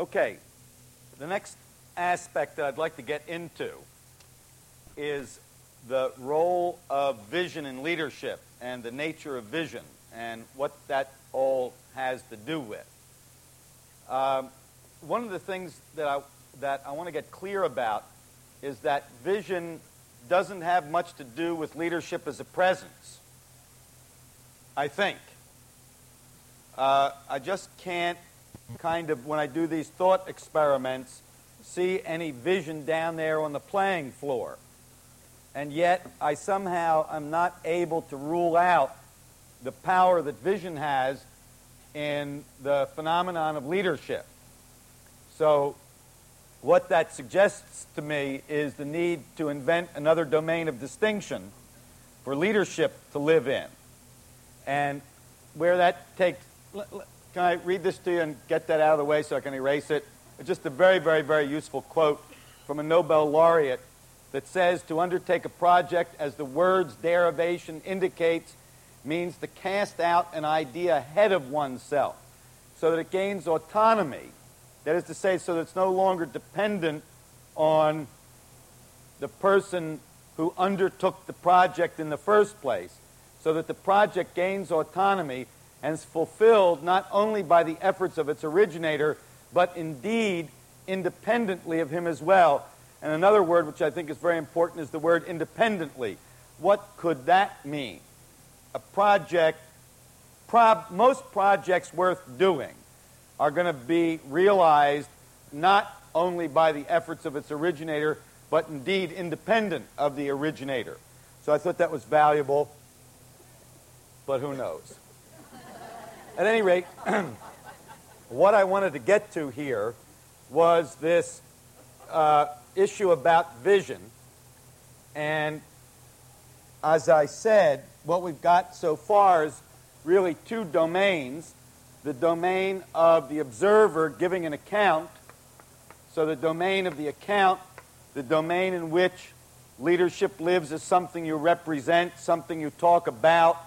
Okay, the next aspect that I'd like to get into is the role of vision in leadership and the nature of vision and what that all has to do with. Um, one of the things that I, that I want to get clear about is that vision doesn't have much to do with leadership as a presence. I think. Uh, I just can't kind of, when I do these thought experiments, see any vision down there on the playing floor. And yet, I somehow am not able to rule out the power that vision has in the phenomenon of leadership. So, what that suggests to me is the need to invent another domain of distinction for leadership to live in. And where that takes, can I read this to you and get that out of the way so I can erase it? It's just a very, very, very useful quote from a Nobel laureate that says to undertake a project, as the word's derivation indicates, means to cast out an idea ahead of oneself so that it gains autonomy. That is to say, so that it's no longer dependent on the person who undertook the project in the first place, so that the project gains autonomy and is fulfilled not only by the efforts of its originator, but indeed independently of him as well. And another word which I think is very important is the word independently. What could that mean? A project, prob, most projects worth doing are going to be realized not only by the efforts of its originator, but indeed independent of the originator. So I thought that was valuable, but who knows? At any rate, what I wanted to get to here was this uh, issue about vision. And as I said, what we've got so far is really two domains the domain of the observer giving an account. So, the domain of the account, the domain in which leadership lives is something you represent, something you talk about,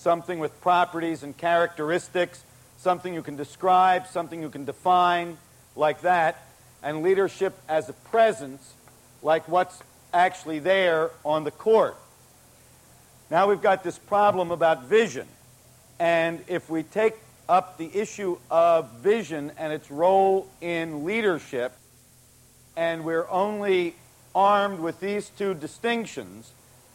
something with properties and characteristics, something you can describe, something you can define, like that, and leadership as a presence, like what's actually there on the court. Now we've got this problem about vision. And if we take up the issue of vision and its role in leadership, and we're only armed with these two distinctions,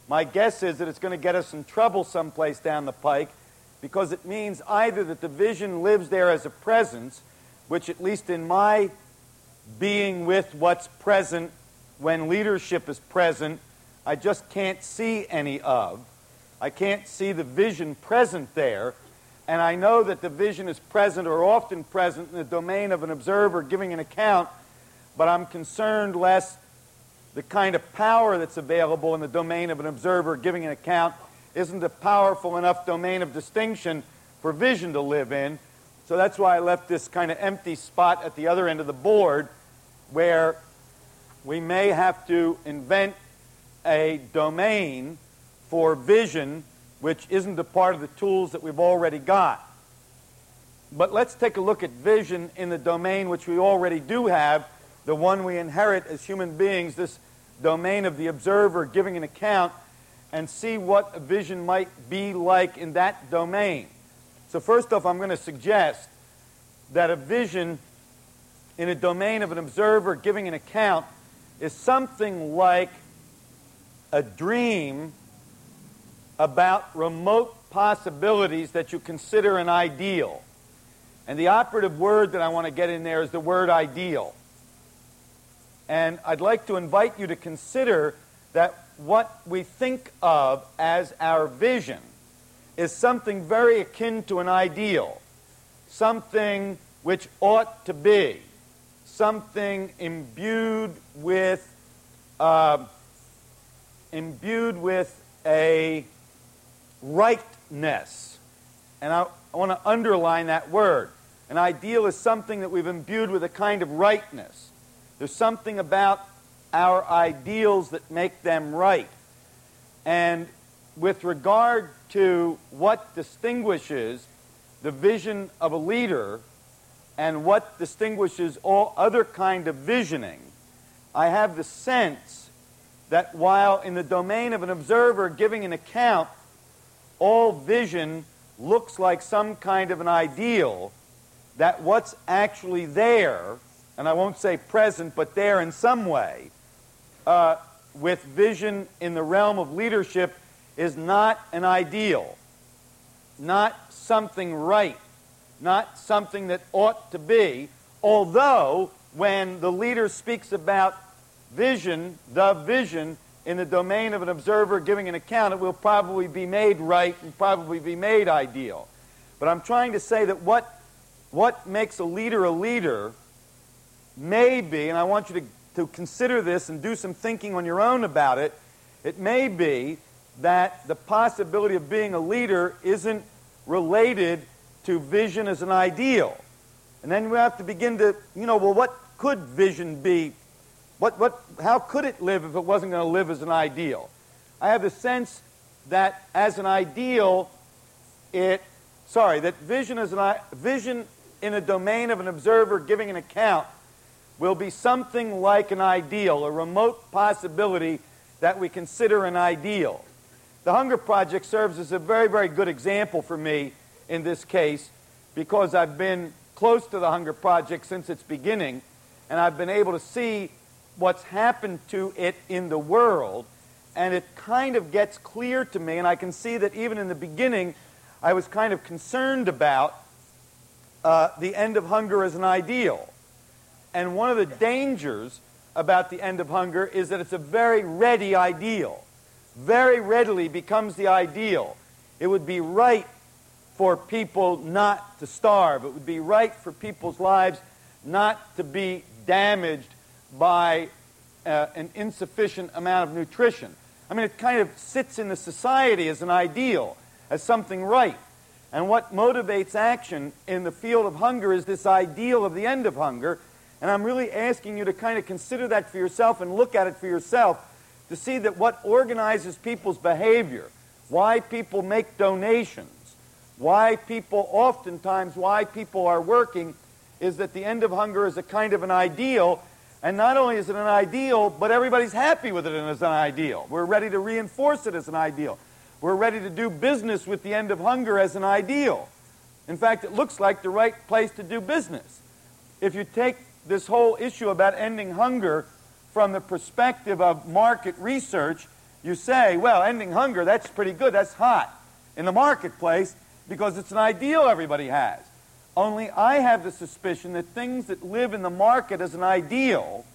my guess is that it's going to get us in trouble someplace down the pike because it means either that the vision lives there as a presence, which, at least in my being with what's present when leadership is present, I just can't see any of. I can't see the vision present there. And I know that the vision is present or often present in the domain of an observer giving an account, but I'm concerned lest the kind of power that's available in the domain of an observer giving an account isn't a powerful enough domain of distinction for vision to live in. So that's why I left this kind of empty spot at the other end of the board where we may have to invent a domain for vision which isn't a part of the tools that we've already got. But let's take a look at vision in the domain which we already do have, the one we inherit as human beings, this domain of the observer giving an account and see what a vision might be like in that domain. So, first off, I'm going to suggest that a vision in a domain of an observer giving an account is something like a dream about remote possibilities that you consider an ideal. And the operative word that I want to get in there is the word ideal. And I'd like to invite you to consider that what we think of as our vision is something very akin to an ideal, something which ought to be, something imbued with, uh, imbued with a rightness. And I, I want to underline that word. An ideal is something that we've imbued with a kind of rightness. There's something about our ideals that make them right. And with regard to what distinguishes the vision of a leader and what distinguishes all other kind of visioning, I have the sense that while in the domain of an observer giving an account, all vision looks like some kind of an ideal, that what's actually there, and I won't say present, but there in some way, uh, with vision in the realm of leadership is not an ideal, not something right, not something that ought to be, although when the leader speaks about vision, the vision, in the domain of an observer giving an account, it will probably be made right and probably be made ideal. But I'm trying to say that what, what makes a leader a leader may be, and I want you to, to consider this and do some thinking on your own about it, it may be that the possibility of being a leader isn't related to vision as an ideal. And then we have to begin to, you know, well, what could vision be what, what, how could it live if it wasn't going to live as an ideal? I have the sense that as an ideal, it, sorry, that vision, as an, vision in a domain of an observer giving an account will be something like an ideal, a remote possibility that we consider an ideal. The Hunger Project serves as a very, very good example for me in this case because I've been close to the Hunger Project since its beginning, and I've been able to see what's happened to it in the world, and it kind of gets clear to me, and I can see that even in the beginning, I was kind of concerned about uh, the end of hunger as an ideal. And one of the dangers about the end of hunger is that it's a very ready ideal. Very readily becomes the ideal. It would be right for people not to starve. It would be right for people's lives not to be damaged by uh, an insufficient amount of nutrition. I mean, it kind of sits in the society as an ideal, as something right. And what motivates action in the field of hunger is this ideal of the end of hunger. And I'm really asking you to kind of consider that for yourself and look at it for yourself to see that what organizes people's behavior, why people make donations, why people, oftentimes, why people are working, is that the end of hunger is a kind of an ideal and not only is it an ideal, but everybody's happy with it as an ideal. We're ready to reinforce it as an ideal. We're ready to do business with the end of hunger as an ideal. In fact, it looks like the right place to do business. If you take this whole issue about ending hunger from the perspective of market research, you say, well, ending hunger, that's pretty good. That's hot in the marketplace because it's an ideal everybody has. Only I have the suspicion that things that live in the market as an ideal,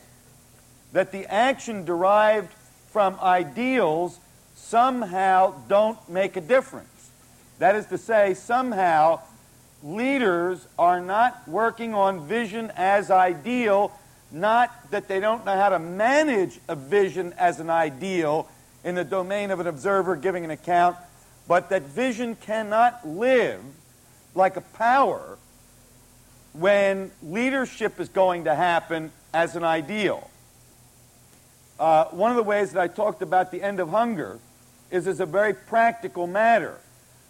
that the action derived from ideals somehow don't make a difference. That is to say, somehow leaders are not working on vision as ideal, not that they don't know how to manage a vision as an ideal in the domain of an observer giving an account, but that vision cannot live like a power when leadership is going to happen as an ideal. Uh, one of the ways that I talked about the end of hunger is as a very practical matter,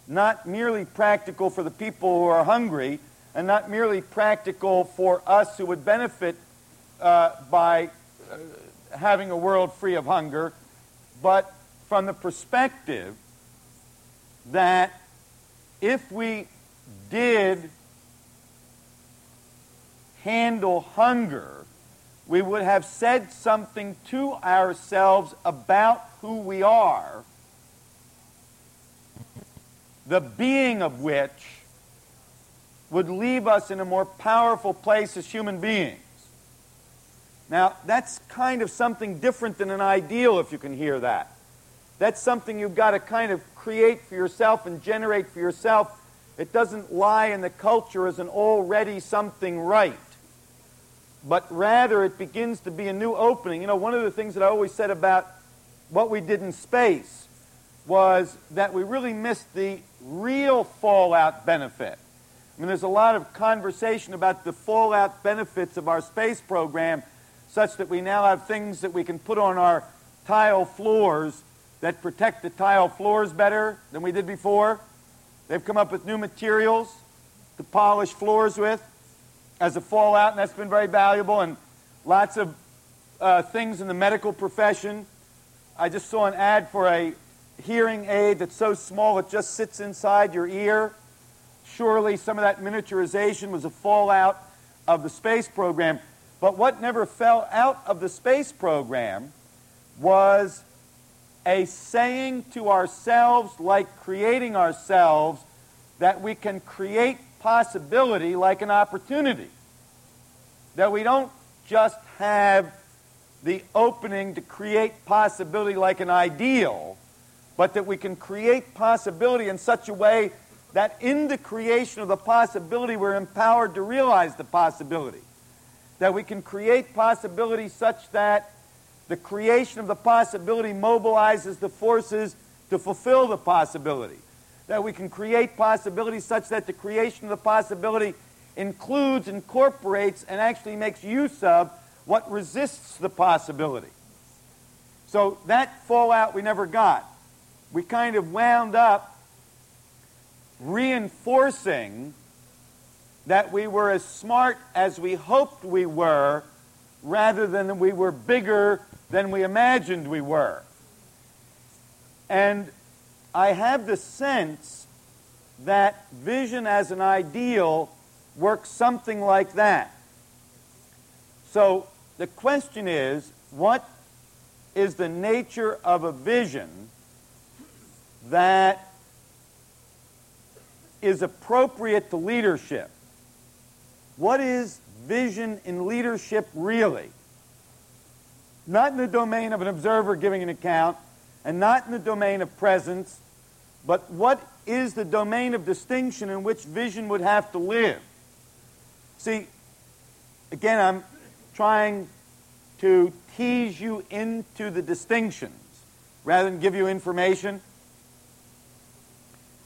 not merely practical for the people who are hungry, and not merely practical for us who would benefit uh, by uh, having a world free of hunger, but from the perspective that if we did handle hunger, we would have said something to ourselves about who we are, the being of which would leave us in a more powerful place as human beings. Now, that's kind of something different than an ideal, if you can hear that. That's something you've got to kind of create for yourself and generate for yourself. It doesn't lie in the culture as an already something right but rather it begins to be a new opening. You know, one of the things that I always said about what we did in space was that we really missed the real fallout benefit. I mean, there's a lot of conversation about the fallout benefits of our space program, such that we now have things that we can put on our tile floors that protect the tile floors better than we did before. They've come up with new materials to polish floors with. as a fallout, and that's been very valuable, and lots of uh, things in the medical profession. I just saw an ad for a hearing aid that's so small it just sits inside your ear. Surely some of that miniaturization was a fallout of the space program. But what never fell out of the space program was a saying to ourselves, like creating ourselves, that we can create possibility like an opportunity. That we don't just have the opening to create possibility like an ideal, but that we can create possibility in such a way that in the creation of the possibility, we're empowered to realize the possibility. That we can create possibility such that the creation of the possibility mobilizes the forces to fulfill the possibility. That we can create possibility such that the creation of the possibility includes, incorporates, and actually makes use of what resists the possibility. So that fallout we never got. We kind of wound up reinforcing that we were as smart as we hoped we were rather than that we were bigger than we imagined we were. And I have the sense that vision as an ideal works something like that. So the question is what is the nature of a vision that is appropriate to leadership? What is vision in leadership really? Not in the domain of an observer giving an account, and not in the domain of presence, but what is the domain of distinction in which vision would have to live? See, again, I'm trying to tease you into the distinctions rather than give you information.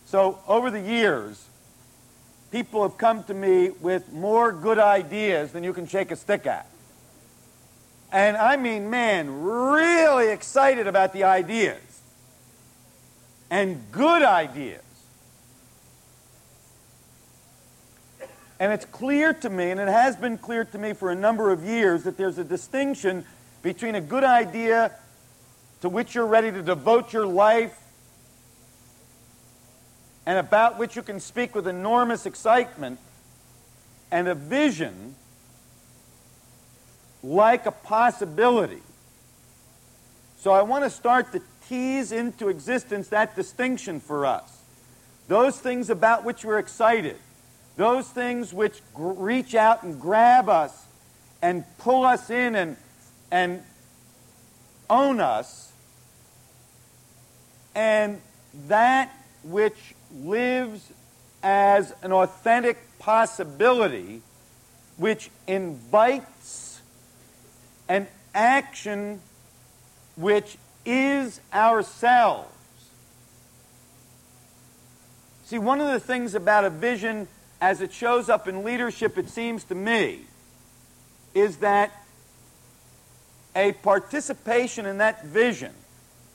So, over the years, people have come to me with more good ideas than you can shake a stick at. And I mean, man, really excited about the ideas. And good ideas. And it's clear to me, and it has been clear to me for a number of years, that there's a distinction between a good idea to which you're ready to devote your life and about which you can speak with enormous excitement, and a vision like a possibility. So I want to start to tease into existence that distinction for us. Those things about which we're excited those things which reach out and grab us and pull us in and, and own us, and that which lives as an authentic possibility which invites an action which is ourselves. See, one of the things about a vision as it shows up in leadership, it seems to me, is that a participation in that vision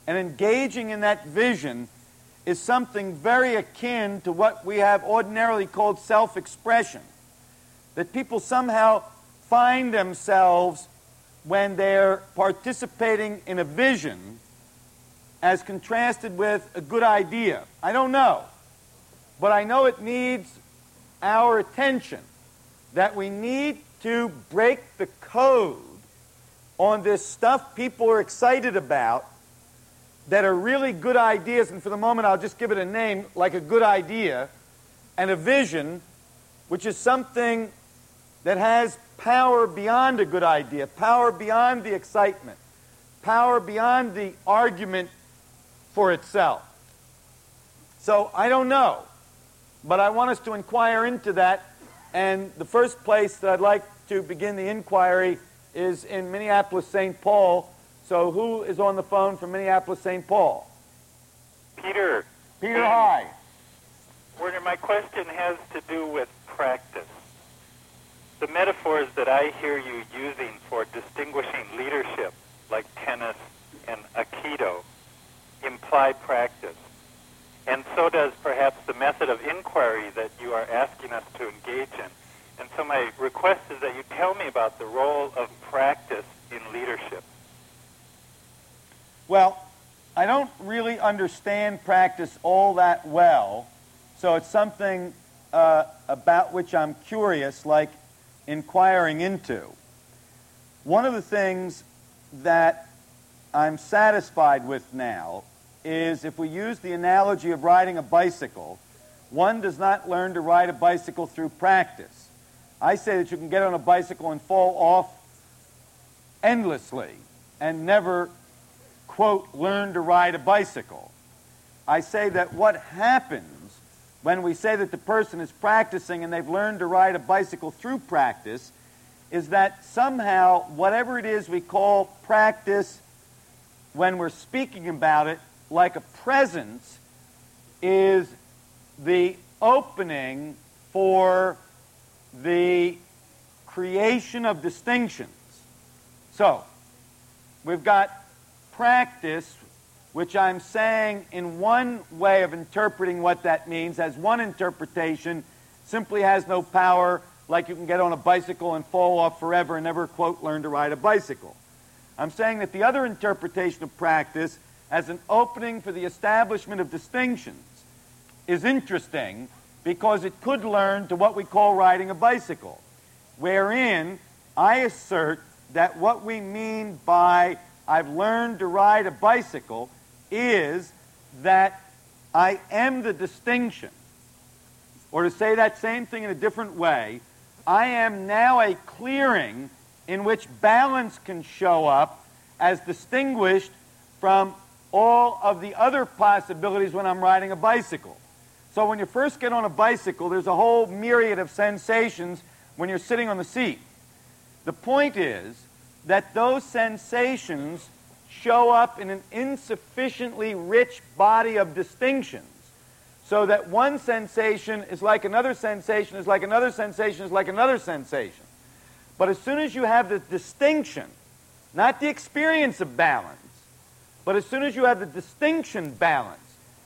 and engaging in that vision is something very akin to what we have ordinarily called self expression. That people somehow find themselves when they're participating in a vision as contrasted with a good idea. I don't know. But I know it needs our attention that we need to break the code on this stuff people are excited about that are really good ideas. And for the moment, I'll just give it a name like a good idea and a vision, which is something that has power beyond a good idea, power beyond the excitement, power beyond the argument for itself. So I don't know. But I want us to inquire into that. And the first place that I'd like to begin the inquiry is in Minneapolis, St. Paul. So who is on the phone from Minneapolis, St. Paul? Peter. Peter, hi. Werner, my question has to do with practice. The metaphors that I hear you using for distinguishing leadership, like tennis and Aikido, imply practice. And so does perhaps the method of inquiry that you are asking us to engage in. And so my request is that you tell me about the role of practice in leadership. Well, I don't really understand practice all that well, so it's something uh, about which I'm curious, like inquiring into. One of the things that I'm satisfied with now is if we use the analogy of riding a bicycle, one does not learn to ride a bicycle through practice. I say that you can get on a bicycle and fall off endlessly and never, quote, learn to ride a bicycle. I say that what happens when we say that the person is practicing and they've learned to ride a bicycle through practice is that somehow whatever it is we call practice when we're speaking about it like a presence is the opening for the creation of distinctions. So, we've got practice, which I'm saying in one way of interpreting what that means, as one interpretation, simply has no power, like you can get on a bicycle and fall off forever and never, quote, learn to ride a bicycle. I'm saying that the other interpretation of practice as an opening for the establishment of distinctions is interesting because it could learn to what we call riding a bicycle, wherein I assert that what we mean by I've learned to ride a bicycle is that I am the distinction. Or to say that same thing in a different way, I am now a clearing in which balance can show up as distinguished from all of the other possibilities when I'm riding a bicycle. So when you first get on a bicycle, there's a whole myriad of sensations when you're sitting on the seat. The point is that those sensations show up in an insufficiently rich body of distinctions. So that one sensation is like another sensation, is like another sensation, is like another sensation. But as soon as you have the distinction, not the experience of balance, but as soon as you have the distinction balance,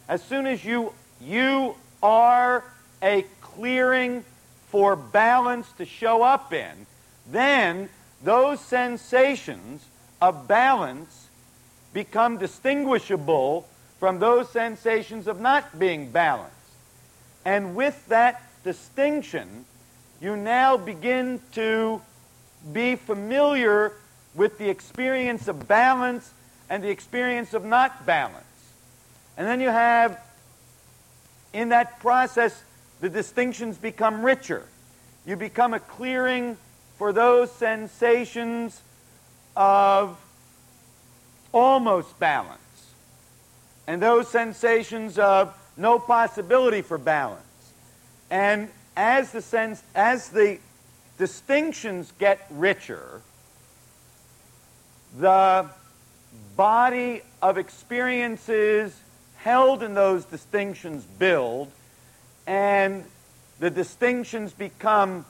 as soon as you you are a clearing for balance to show up in, then those sensations of balance become distinguishable from those sensations of not being balanced. And with that distinction, you now begin to be familiar with the experience of balance and the experience of not balance. And then you have in that process, the distinctions become richer. You become a clearing for those sensations of almost balance and those sensations of no possibility for balance. And as the sense as the distinctions get richer, the body of experiences held in those distinctions build, and the distinctions become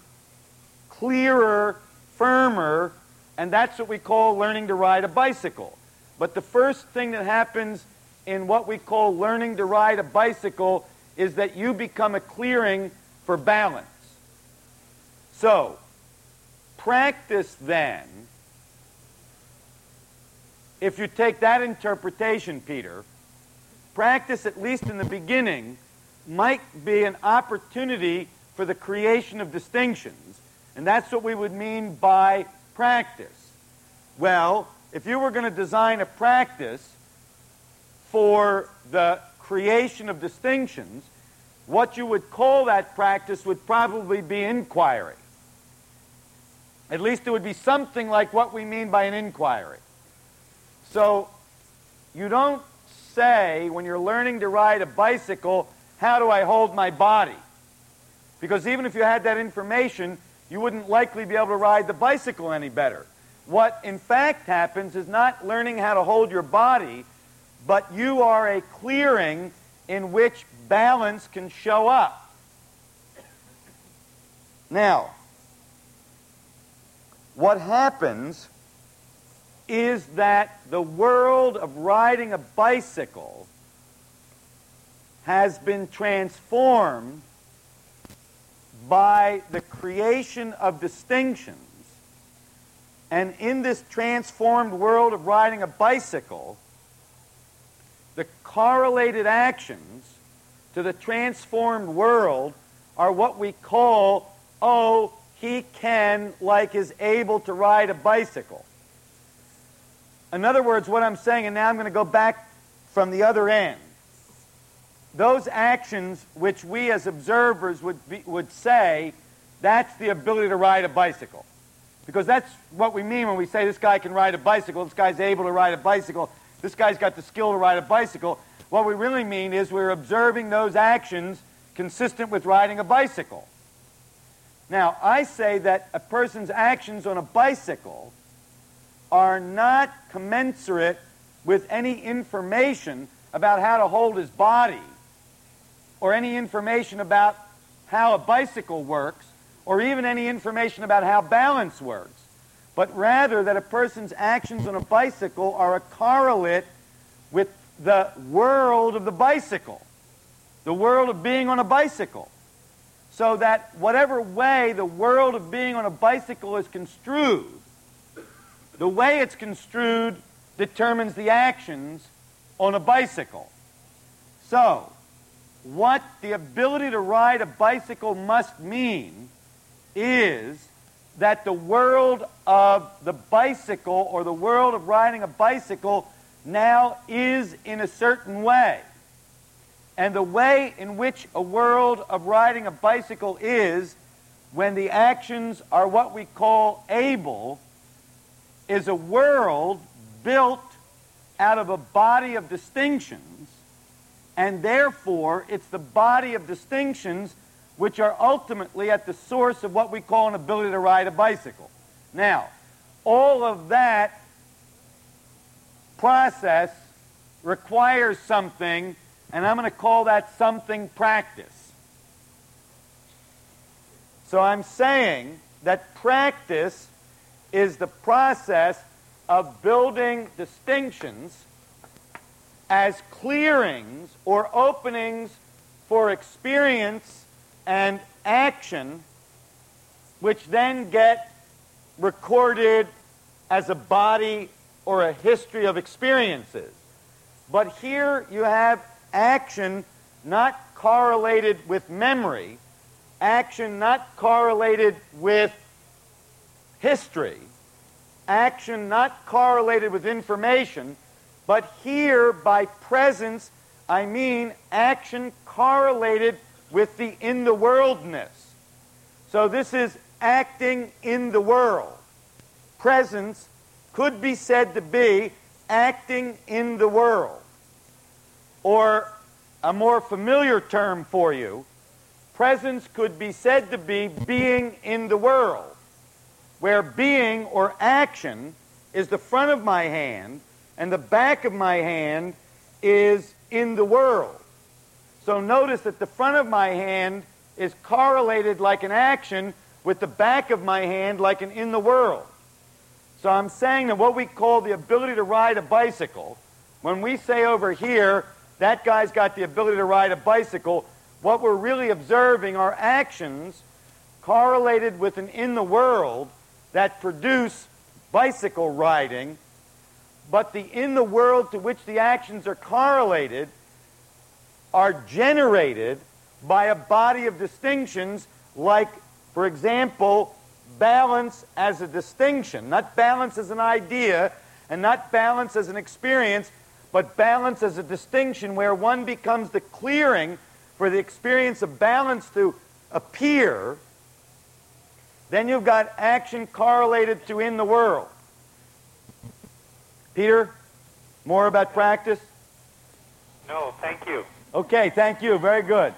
clearer, firmer, and that's what we call learning to ride a bicycle. But the first thing that happens in what we call learning to ride a bicycle is that you become a clearing for balance. So, practice then, if you take that interpretation, Peter, practice, at least in the beginning, might be an opportunity for the creation of distinctions. And that's what we would mean by practice. Well, if you were going to design a practice for the creation of distinctions, what you would call that practice would probably be inquiry. At least it would be something like what we mean by an inquiry. So you don't say when you're learning to ride a bicycle, how do I hold my body? Because even if you had that information, you wouldn't likely be able to ride the bicycle any better. What in fact happens is not learning how to hold your body, but you are a clearing in which balance can show up. Now, what happens is that the world of riding a bicycle has been transformed by the creation of distinctions. And in this transformed world of riding a bicycle, the correlated actions to the transformed world are what we call, oh, he can, like, is able to ride a bicycle. In other words, what I'm saying, and now I'm going to go back from the other end. Those actions which we as observers would, be, would say, that's the ability to ride a bicycle. Because that's what we mean when we say this guy can ride a bicycle, this guy's able to ride a bicycle, this guy's got the skill to ride a bicycle. What we really mean is we're observing those actions consistent with riding a bicycle. Now, I say that a person's actions on a bicycle are not commensurate with any information about how to hold his body or any information about how a bicycle works or even any information about how balance works, but rather that a person's actions on a bicycle are a correlate with the world of the bicycle, the world of being on a bicycle. So that whatever way the world of being on a bicycle is construed, the way it's construed determines the actions on a bicycle. So, what the ability to ride a bicycle must mean is that the world of the bicycle or the world of riding a bicycle now is in a certain way. And the way in which a world of riding a bicycle is when the actions are what we call able is a world built out of a body of distinctions, and therefore it's the body of distinctions which are ultimately at the source of what we call an ability to ride a bicycle. Now, all of that process requires something, and I'm going to call that something practice. So I'm saying that practice is the process of building distinctions as clearings or openings for experience and action, which then get recorded as a body or a history of experiences. But here you have action not correlated with memory, action not correlated with history, action not correlated with information, but here by presence I mean action correlated with the in the worldness. So this is acting in the world. Presence could be said to be acting in the world. Or a more familiar term for you, presence could be said to be being in the world, where being or action is the front of my hand and the back of my hand is in the world. So notice that the front of my hand is correlated like an action with the back of my hand like an in the world. So I'm saying that what we call the ability to ride a bicycle, when we say over here, that guy's got the ability to ride a bicycle, what we're really observing are actions correlated with an in the world that produce bicycle riding, but the in the world to which the actions are correlated are generated by a body of distinctions like, for example, balance as a distinction, not balance as an idea and not balance as an experience, but balance as a distinction where one becomes the clearing for the experience of balance to appear. Then you've got action correlated to in the world. Peter, more about practice? No, thank you. Okay, thank you. Very good.